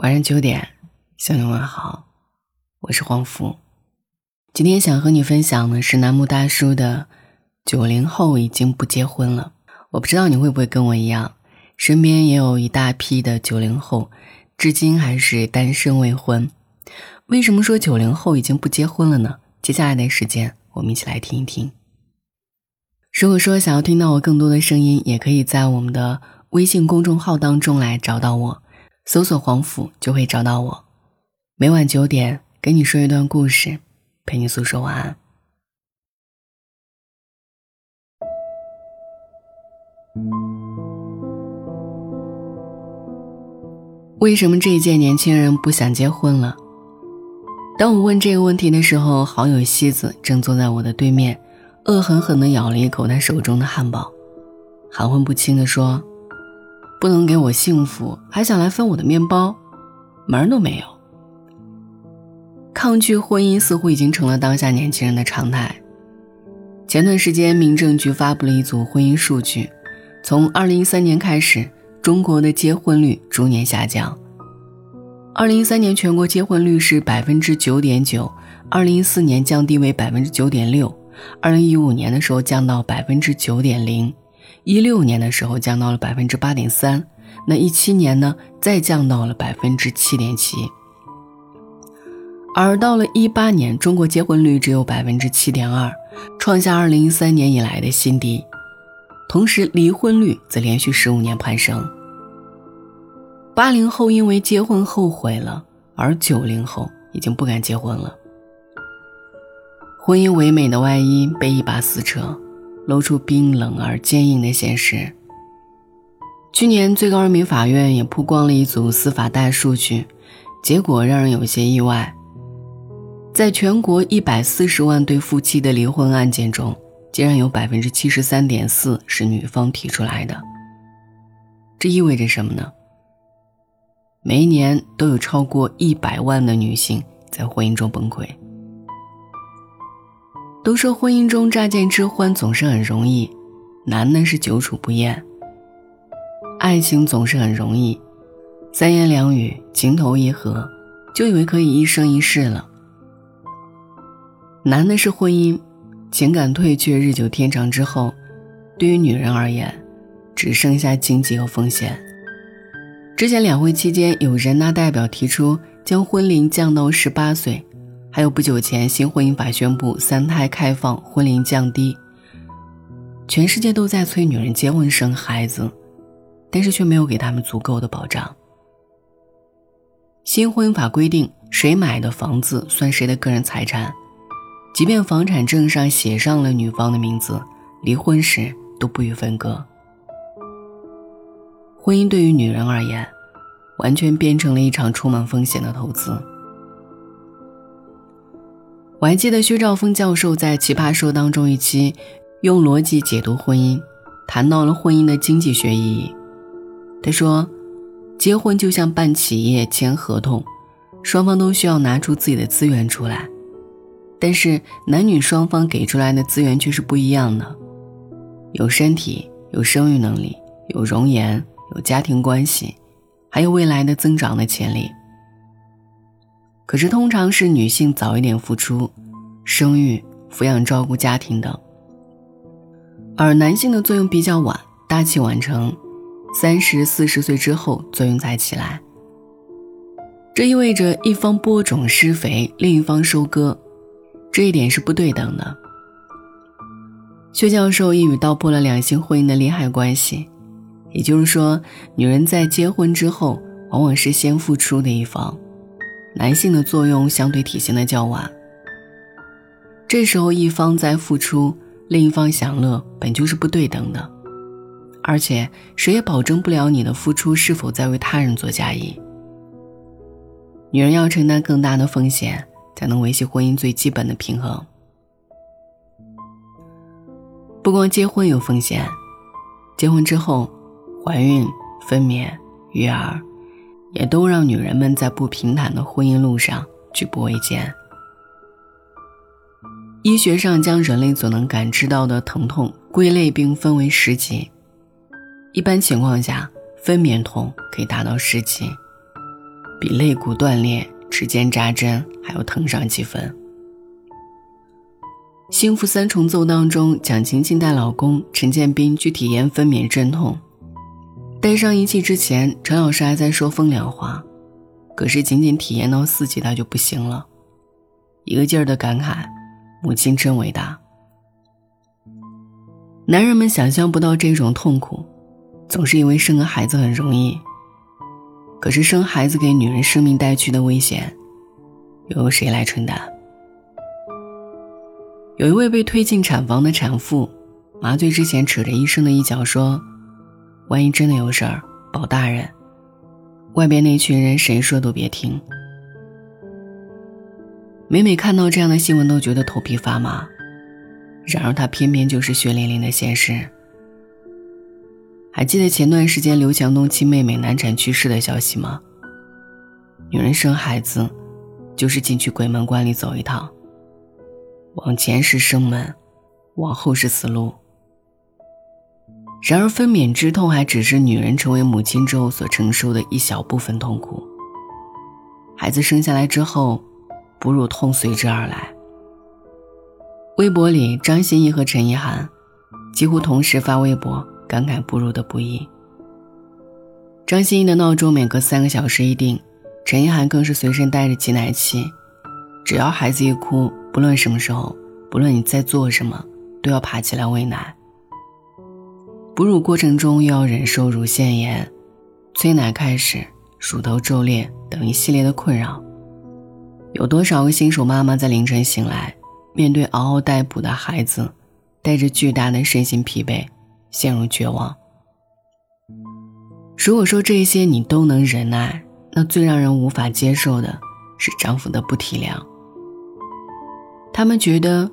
晚上九点，向你问好，我是黄福。今天想和你分享的是楠木大叔的九零后已经不结婚了。我不知道你会不会跟我一样，身边也有一大批的九零后，至今还是单身未婚。为什么说九零后已经不结婚了呢？接下来的时间，我们一起来听一听。如果说想要听到我更多的声音，也可以在我们的微信公众号当中来找到我。搜索黄甫就会找到我，每晚九点给你说一段故事，陪你诉说晚安。为什么这一届年轻人不想结婚了？当我问这个问题的时候，好友西子正坐在我的对面，恶狠狠地咬了一口他手中的汉堡，含混不清地说。不能给我幸福，还想来分我的面包，门都没有。抗拒婚姻似乎已经成了当下年轻人的常态。前段时间，民政局发布了一组婚姻数据，从二零一三年开始，中国的结婚率逐年下降。二零一三年全国结婚率是百分之九点九，二零一四年降低为百分之九点六，二零一五年的时候降到百分之九点零。一六年的时候降到了百分之八点三，那一七年呢再降到了百分之七点七，而到了一八年，中国结婚率只有百分之七点二，创下二零一三年以来的新低，同时离婚率则连续十五年攀升。八零后因为结婚后悔了，而九零后已经不敢结婚了，婚姻唯美的外衣被一把撕扯。露出冰冷而坚硬的现实。去年，最高人民法院也曝光了一组司法大数据，结果让人有些意外。在全国一百四十万对夫妻的离婚案件中，竟然有百分之七十三点四是女方提出来的。这意味着什么呢？每一年都有超过一百万的女性在婚姻中崩溃。都说婚姻中乍见之欢总是很容易，难的是久处不厌。爱情总是很容易，三言两语情投意合，就以为可以一生一世了。难的是婚姻，情感退却日久天长之后，对于女人而言，只剩下经济和风险。之前两会期间，有人大代表提出将婚龄降到十八岁。还有不久前，新婚姻法宣布三胎开放，婚龄降低。全世界都在催女人结婚生孩子，但是却没有给他们足够的保障。新婚姻法规定，谁买的房子算谁的个人财产，即便房产证上写上了女方的名字，离婚时都不予分割。婚姻对于女人而言，完全变成了一场充满风险的投资。我还记得薛兆丰教授在《奇葩说》当中一期用逻辑解读婚姻，谈到了婚姻的经济学意义。他说，结婚就像办企业签合同，双方都需要拿出自己的资源出来，但是男女双方给出来的资源却是不一样的，有身体，有生育能力，有容颜，有家庭关系，还有未来的增长的潜力。可是，通常是女性早一点付出，生育、抚养、照顾家庭等，而男性的作用比较晚，大器晚成，三十四十岁之后作用才起来。这意味着一方播种施肥，另一方收割，这一点是不对等的。薛教授一语道破了两性婚姻的利害关系，也就是说，女人在结婚之后，往往是先付出的一方。男性的作用相对体现的较晚，这时候一方在付出，另一方享乐，本就是不对等的，而且谁也保证不了你的付出是否在为他人做嫁衣。女人要承担更大的风险，才能维系婚姻最基本的平衡。不光结婚有风险，结婚之后，怀孕、分娩、育儿。也都让女人们在不平坦的婚姻路上举步维艰。医学上将人类所能感知到的疼痛归类并分为十级，一般情况下，分娩痛可以达到十级。比肋骨断裂、指尖扎针还要疼上几分。《幸福三重奏》当中，蒋勤勤带老公陈建斌去体验分娩阵痛，戴上仪器之前，陈老师还在说风凉话，可是仅仅体验到四级他就不行了，一个劲儿的感慨：“母亲真伟大。”男人们想象不到这种痛苦，总是以为生个孩子很容易，可是生孩子给女人生命带去的危险，又由谁来承担？有一位被推进产房的产妇，麻醉之前扯着医生的衣角说：“万一真的有事儿，保大人。”外边那群人谁说都别听。每每看到这样的新闻，都觉得头皮发麻。然而，它偏偏就是血淋淋的现实。还记得前段时间刘强东亲妹妹难产去世的消息吗？女人生孩子，就是进去鬼门关里走一趟。往前是生门，往后是死路。然而，分娩之痛还只是女人成为母亲之后所承受的一小部分痛苦。孩子生下来之后，哺乳痛随之而来。微博里，张歆艺和陈意涵几乎同时发微博感慨哺乳的不易。张歆艺的闹钟每隔三个小时一定，陈意涵更是随身带着挤奶器，只要孩子一哭。不论什么时候，不论你在做什么，都要爬起来喂奶。哺乳过程中又要忍受乳腺炎、催奶开始、乳头皱裂等一系列的困扰。有多少个新手妈妈在凌晨醒来，面对嗷嗷待哺的孩子，带着巨大的身心疲惫，陷入绝望？如果说这些你都能忍耐，那最让人无法接受的是丈夫的不体谅。他们觉得，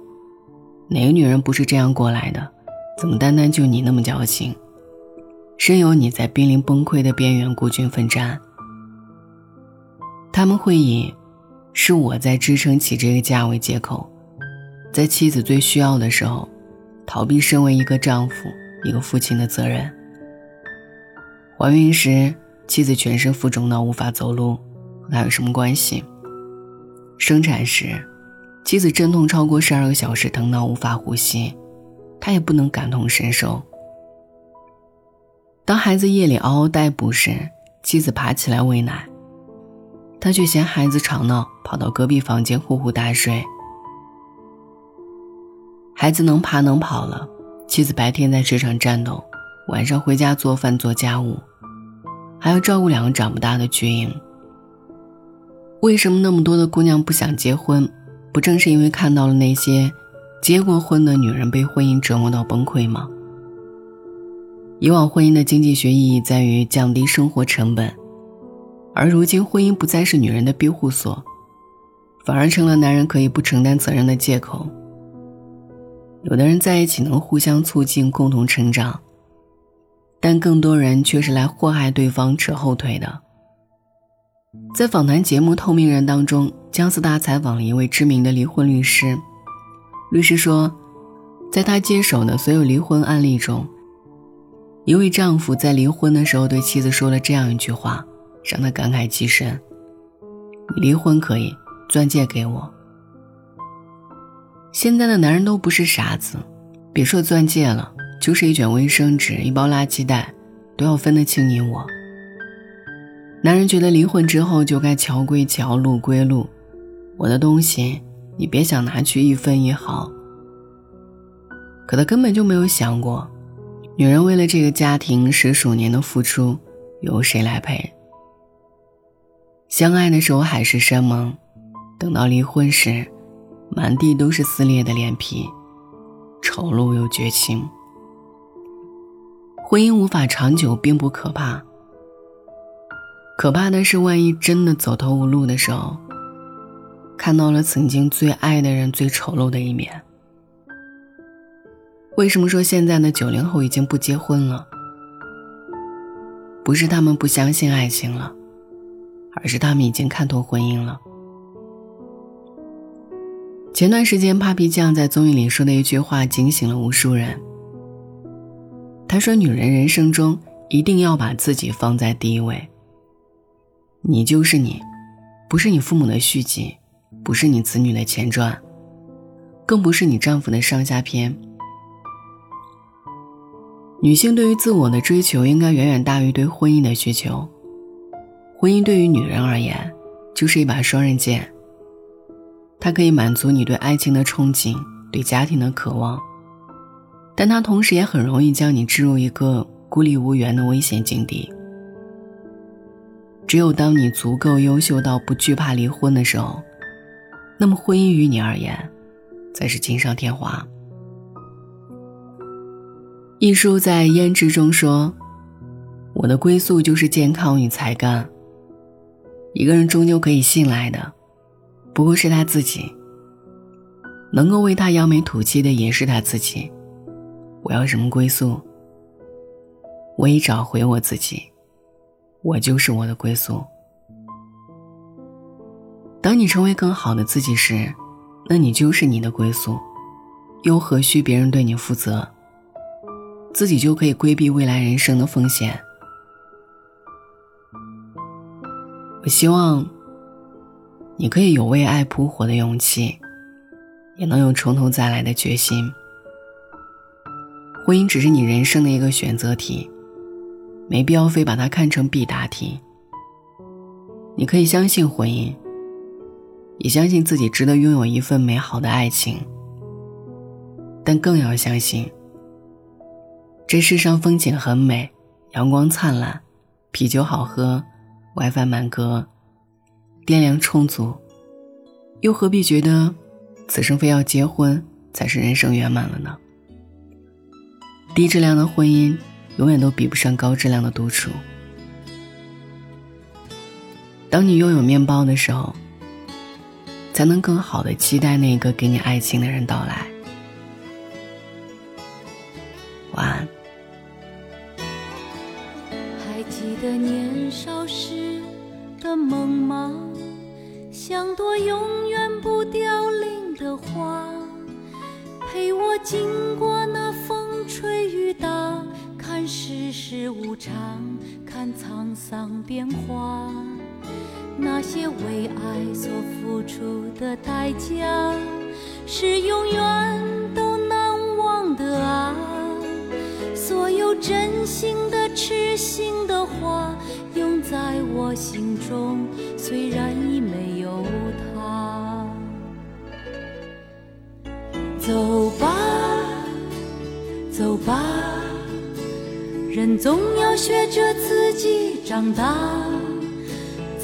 哪个女人不是这样过来的？怎么单单就你那么矫情？任由你在濒临崩溃的边缘孤军奋战。他们会以“是我在支撑起这个家”为借口，在妻子最需要的时候，逃避身为一个丈夫、一个父亲的责任。怀孕时，妻子全身浮肿到无法走路，和他有什么关系？生产时。妻子阵痛超过十二个小时，疼到无法呼吸，他也不能感同身受。当孩子夜里嗷嗷待哺时，妻子爬起来喂奶，他却嫌孩子吵闹，跑到隔壁房间呼呼大睡。孩子能爬能跑了，妻子白天在职场战斗，晚上回家做饭做家务，还要照顾两个长不大的巨婴。为什么那么多的姑娘不想结婚？不正是因为看到了那些结过婚的女人被婚姻折磨到崩溃吗？以往婚姻的经济学意义在于降低生活成本，而如今婚姻不再是女人的庇护所，反而成了男人可以不承担责任的借口。有的人在一起能互相促进、共同成长，但更多人却是来祸害对方、扯后腿的。在访谈节目《透明人》当中，姜思达采访了一位知名的离婚律师。律师说，在他接手的所有离婚案例中，一位丈夫在离婚的时候对妻子说了这样一句话，让他感慨极深：“离婚可以，钻戒给我。”现在的男人都不是傻子，别说钻戒了，就是一卷卫生纸、一包垃圾袋，都要分得清你我。男人觉得离婚之后就该桥归桥，路归路，我的东西你别想拿去一分一毫。可他根本就没有想过，女人为了这个家庭十数年的付出，由谁来赔？相爱的时候海誓山盟，等到离婚时，满地都是撕裂的脸皮，丑陋又绝情。婚姻无法长久，并不可怕。可怕的是，万一真的走投无路的时候，看到了曾经最爱的人最丑陋的一面。为什么说现在的九零后已经不结婚了？不是他们不相信爱情了，而是他们已经看透婚姻了。前段时间，Papi 酱在综艺里说的一句话惊醒了无数人。他说：“女人人生中一定要把自己放在第一位。”你就是你，不是你父母的续集，不是你子女的前传，更不是你丈夫的上下篇。女性对于自我的追求应该远远大于对婚姻的需求。婚姻对于女人而言，就是一把双刃剑。它可以满足你对爱情的憧憬，对家庭的渴望，但它同时也很容易将你置入一个孤立无援的危险境地。只有当你足够优秀到不惧怕离婚的时候，那么婚姻于你而言，才是锦上添花。一书在胭脂中说：“我的归宿就是健康与才干。一个人终究可以信赖的，不过是他自己。能够为他扬眉吐气的也是他自己。我要什么归宿？我已找回我自己。”我就是我的归宿。当你成为更好的自己时，那你就是你的归宿，又何须别人对你负责？自己就可以规避未来人生的风险。我希望你可以有为爱扑火的勇气，也能有从头再来的决心。婚姻只是你人生的一个选择题。没必要非把它看成必答题。你可以相信婚姻，也相信自己值得拥有一份美好的爱情，但更要相信，这世上风景很美，阳光灿烂，啤酒好喝，WiFi 满格，电量充足，又何必觉得此生非要结婚才是人生圆满了呢？低质量的婚姻。永远都比不上高质量的独处。当你拥有面包的时候，才能更好的期待那个给你爱情的人到来。晚安。还记得年少时的梦吗？像朵永远不凋零的花，陪我经过那风吹雨打。看世事无常，看沧桑变化，那些为爱所付出的代价，是永远都难忘的啊！所有真心的、痴心的话，永在我心中，虽然已没有他。走吧，走吧。人总要学着自己长大，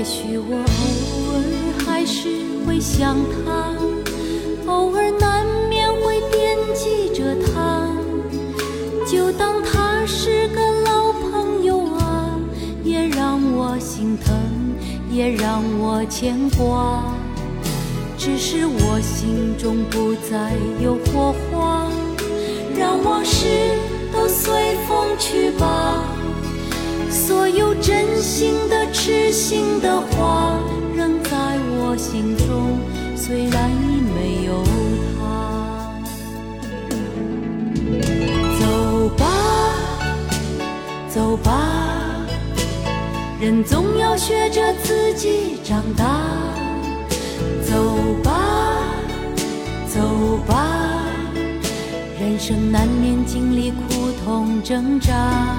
也许我偶尔还是会想他，偶尔难免会惦。记着他，就当他是个老朋友啊，也让我心疼，也让我牵挂。只是我心中不再有火花，让往事都随风去吧。所有真心的、痴心的话，仍在我心中，虽然已没有他。走吧。走吧，人总要学着自己长大。走吧，走吧，人生难免经历苦痛挣扎。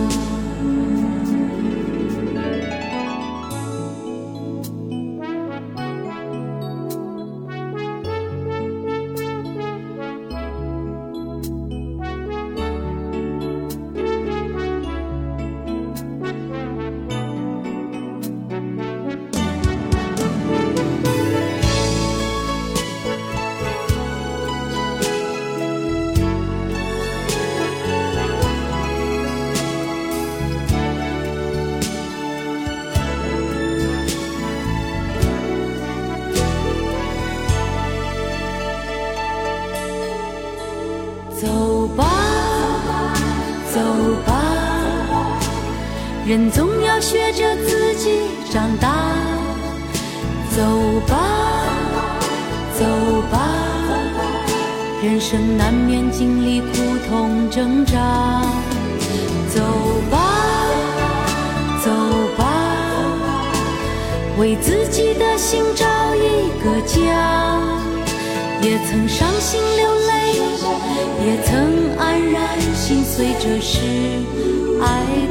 人总要学着自己长大。走吧，走吧，人生难免经历苦痛挣扎。走吧，走吧，为自己的心找一个家。也曾伤心流泪，也曾黯然心碎，这是爱的。